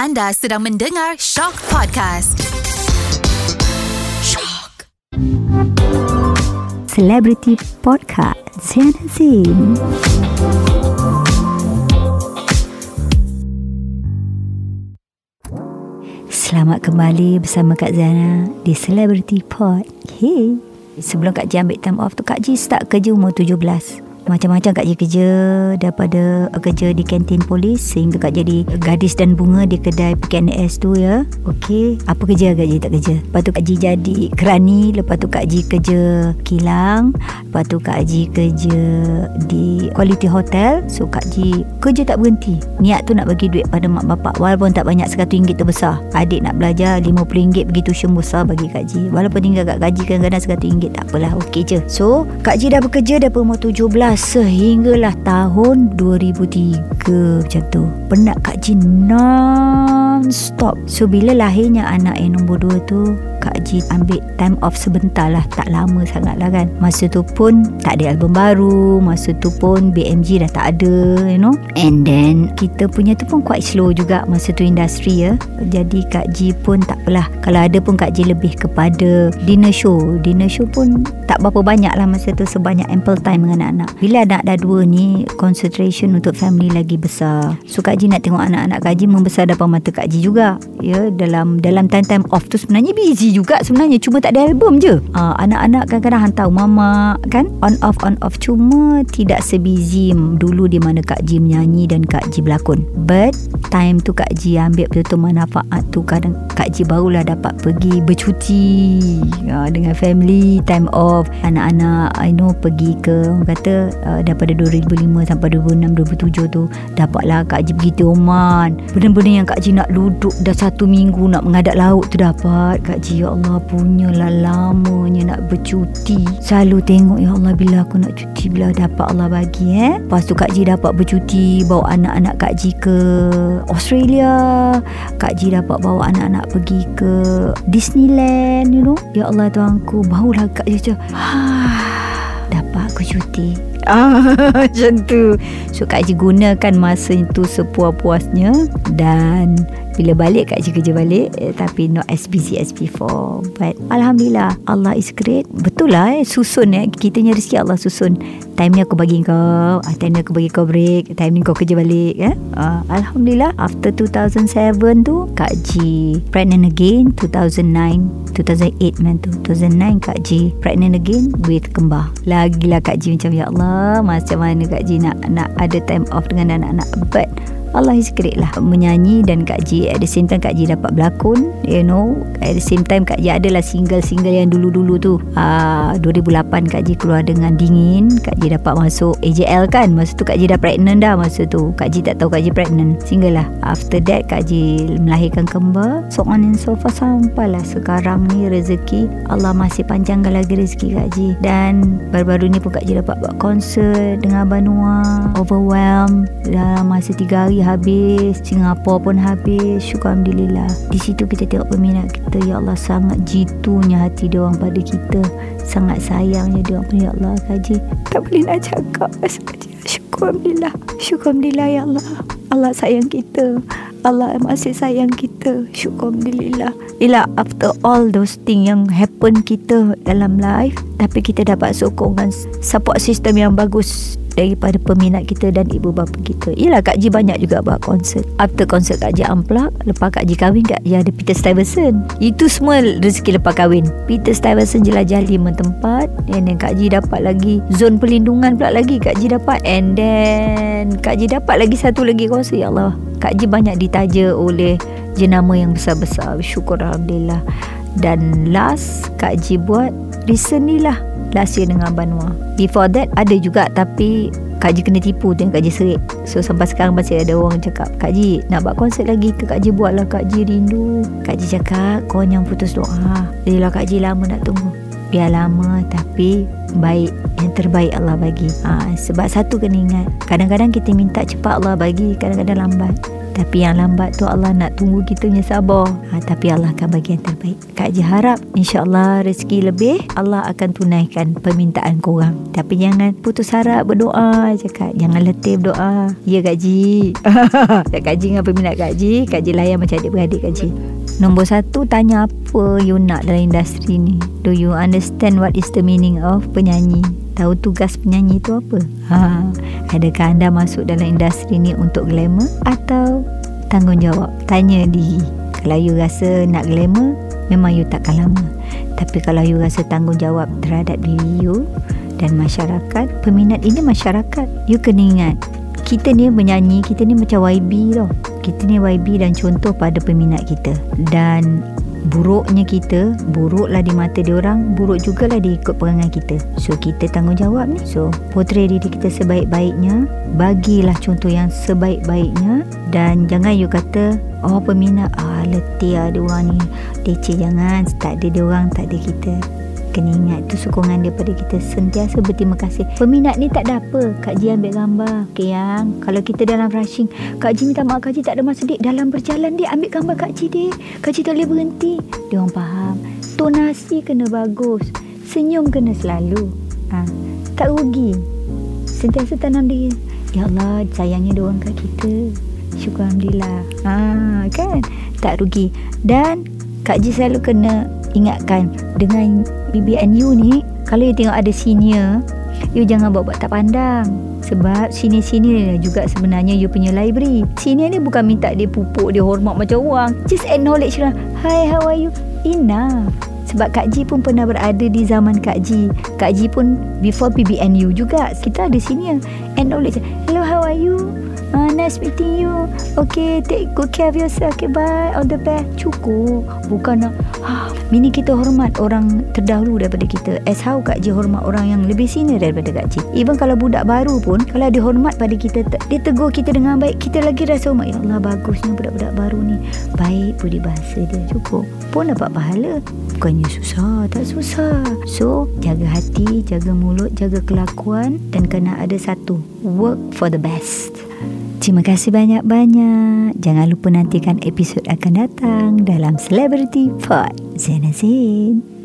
Anda sedang mendengar Shock Podcast. Shock. Celebrity Podcast Zain Azim Selamat kembali bersama Kak Zana di Celebrity Pod. Hey. Sebelum Kak Ji ambil time off tu, Kak Ji start kerja umur 17 macam-macam Kak Ji kerja daripada kerja di kantin polis sehingga Kak jadi gadis dan bunga di kedai PKNS tu ya. Okey, apa kerja Kak Ji tak kerja. Lepas tu Kak Ji jadi kerani, lepas tu Kak Ji kerja kilang, lepas tu Kak Ji kerja di quality hotel. So Kak Ji kerja tak berhenti. Niat tu nak bagi duit pada mak bapak walaupun tak banyak RM100 tu besar. Adik nak belajar RM50 pergi tuition besar bagi Kak Ji. Walaupun tinggal kat gaji kadang-kadang RM100 tak apalah okey je. So Kak Ji dah bekerja daripada umur 17 sehinggalah tahun 2003 macam tu. Penat Kak Jin non-stop. So bila lahirnya anak yang nombor dua tu, Kak Ji ambil time off sebentar lah. Tak lama sangat lah kan. Masa tu pun tak ada album baru. Masa tu pun BMG dah tak ada You know. And then kita punya tu pun quite slow juga Masa tu industri ya. Jadi Kak Ji pun tak apalah. Kalau ada pun Kak Ji lebih kepada dinner show. Dinner show pun tak berapa banyak lah masa tu Sebanyak ample time dengan anak-anak. Bila anak dah dua ni Concentration untuk family lagi besar. So Kak Ji nak tengok anak-anak Kak Ji Membesar depan mata Kak Ji juga Ya. Dalam dalam time-time off tu sebenarnya busy juga sebenarnya cuma tak ada album je. Uh, anak-anak kadang-kadang hantar mama kan? On off on off. Cuma tidak sebusy dulu di mana Kak Ji menyanyi dan Kak Ji berlakon. But time tu Kak Ji ambil betul-betul manfaat tu. Kadang Kak Ji barulah dapat pergi bercuti uh, dengan family time off. Anak-anak I know pergi ke orang kata uh, daripada 2005 sampai 2006 2007 tu dapatlah Kak Ji pergi Tioman benda-benda yang Kak Ji nak duduk dah satu minggu nak mengadap laut tu dapat Kak Ji Ya Allah punyalah lamanya nak bercuti. Selalu tengok Ya Allah bila aku nak cuti Bila dapat Allah bagi eh. Lepas tu Kak Ji dapat bercuti Bawa anak-anak Kak Ji ke Australia. Kak Ji dapat bawa anak-anak pergi ke Disneyland You know. Ya Allah tuanku Barulah Kak Ji. Macam Dapat aku cuti Ah, macam tu. So Kak Ji gunakan masa itu sepuas-puasnya Dan bila balik Kak Ji kerja balik eh, Tapi not as busy as before. But Alhamdulillah Allah is great. Betul lah eh Susun eh. Kita ni rezeki Allah susun Time ni aku bagi kau ah, Time ni aku bagi kau break Time ni kau kerja balik eh? ah, Alhamdulillah After 2007 tu Kak Ji Pregnant again 2009 2008 man tu 2009 Kak Ji Pregnant again With kembar Lagilah Kak Ji macam Ya Allah Macam mana Kak Ji nak, nak ada time off dengan anak-anak But Allah is great lah. Menyanyi dan Kak Ji At the same time Kak Ji dapat berlakon You know. At the same time Kak Ji adalah single-single yang dulu-dulu tu. Uh, 2008 Kak Ji keluar dengan Dingin. Kak Ji dapat masuk AJL kan? Masa tu Kak Ji dah pregnant dah Masa tu. Kak Ji tak tahu Kak Ji pregnant. Single lah. After that Kak Ji melahirkan kembar. So on and so far Sampailah sekarang ni rezeki Allah masih panjangkan lagi rezeki Kak Ji. Dan baru-baru ni pun Kak Ji dapat buat konsert Dengan Banua Overwhelmed Dalam masa 3 hari habis Singapura pun habis. Syukur Alhamdulillah. Di situ kita tengok peminat kita Ya Allah sangat jitunya hati dia orang pada kita. Sangat sayangnya dia orang Ya Allah kaji Tak boleh nak cakap Syukur Alhamdulillah. Syukur Alhamdulillah Ya Allah. Allah sayang kita. Allah masih sayang kita. Syukur Alhamdulillah. Yelah after all those things yang happen kita dalam life Tapi kita dapat sokongan support system yang bagus daripada peminat kita dan ibu bapa kita. Yalah Kak Ji banyak juga buat konsert. After konsert Kak Ji unplug, lepas Kak Ji kahwin Kak Ji ada Peter Stuyvesant. Itu semua rezeki lepas kahwin. Peter Stuyvesant jelajah lima tempat and then Kak Ji dapat lagi zon perlindungan pula lagi Kak Ji dapat and then Kak Ji dapat lagi satu lagi konsert ya Allah. Kak Ji banyak ditaja oleh jenama yang besar-besar. Syukur Alhamdulillah. Dan last Kak Ji buat recently lah last year dengan Banua. Before that ada juga tapi Kak Ji kena tipu dengan Kak Ji serik. So sampai sekarang masih ada orang cakap Kak Ji nak buat konsert lagi ke Kak Ji buatlah Kak Ji rindu. Kak Ji cakap kau yang putus doa. Jadilah Kak Ji lama nak tunggu. Biar lama tapi baik yang terbaik Allah bagi. Ha, sebab satu kena ingat kadang-kadang kita minta cepat Allah bagi kadang-kadang lambat. Tapi yang lambat tu Allah nak tunggu kita punya sabar. Ha, Tapi Allah akan bagi yang terbaik. Kak Ji harap insyaAllah rezeki lebih Allah akan tunaikan permintaan korang. Tapi jangan putus harap berdoa je Kak. Jangan letih berdoa. Ya Kak Ji Kak Ji dengan peminat Kak Ji Kak Ji layan macam adik-beradik Kak Ji Nombor satu tanya apa you nak dalam industri ni. Do you understand what is the meaning of penyanyi Tahu tugas penyanyi tu apa? Ha, Adakah anda masuk dalam industri ni untuk glamour Atau tanggungjawab? Tanya diri Kalau you rasa nak glamour Memang you takkan lama. Tapi kalau you rasa tanggungjawab terhadap diri you Dan masyarakat Peminat ini masyarakat You kena ingat kita ni menyanyi kita ni macam YB tau. Kita ni YB dan contoh pada peminat kita. Dan buruknya kita buruklah di mata dia orang buruk jugalah dia ikut perangai kita. So kita tanggungjawab ni so portray diri kita sebaik-baiknya bagilah contoh yang sebaik-baiknya dan jangan you kata oh peminat ah letih lah dia orang ni. Leceh jangan tak ada dia orang tak ada kita kena ingat tu sokongan daripada kita. Sentiasa berterima kasih. Peminat ni tak ada apa. Kak Ji ambil gambar. Okay yang kalau kita dalam rushing Kak Ji minta maaf Kak Ji tak ada masa dik. Dalam berjalan dia ambil gambar Kak Ji dik. Kak Ji tak boleh berhenti. Dia orang faham. Tonasi kena bagus. Senyum kena selalu. Ha. tak rugi. Sentiasa tanam diri. Ya Allah sayangnya dia orang kat kita. Syukur Alhamdulillah. Ha, Kan? Tak rugi. Dan Kak Ji selalu kena ingatkan dengan BBNU ni kalau you tengok ada senior you jangan buat-buat tak pandang sebab senior-senior juga sebenarnya you punya library senior ni bukan minta dia pupuk dia hormat macam orang just acknowledge lah hi how are you enough sebab Kak Ji pun pernah berada di zaman Kak Ji. Kak Ji pun before PBNU juga. Kita ada senior. Acknowledge. Hello, how are you? Uh, nice meeting you. Okay, take good care of yourself. Okay, bye. All the best. Cukup. Bukan nak, ha, Mini kita hormat orang terdahulu daripada kita. As how Kak Ji hormat orang yang lebih senior daripada Kak Ji. Even kalau budak baru pun, kalau dia hormat pada kita, dia tegur kita dengan baik, kita lagi rasa hormat. Ya Allah, bagusnya budak-budak baru ni. Baik budi bahasa dia. Cukup. Pun dapat pahala. Bukannya susah. Tak susah. So, jaga hati, jaga mulut, jaga kelakuan dan kena ada satu. Work for the best. Terima kasih banyak-banyak. Jangan lupa nantikan episod akan datang dalam Celebrity Pod. Zainazin.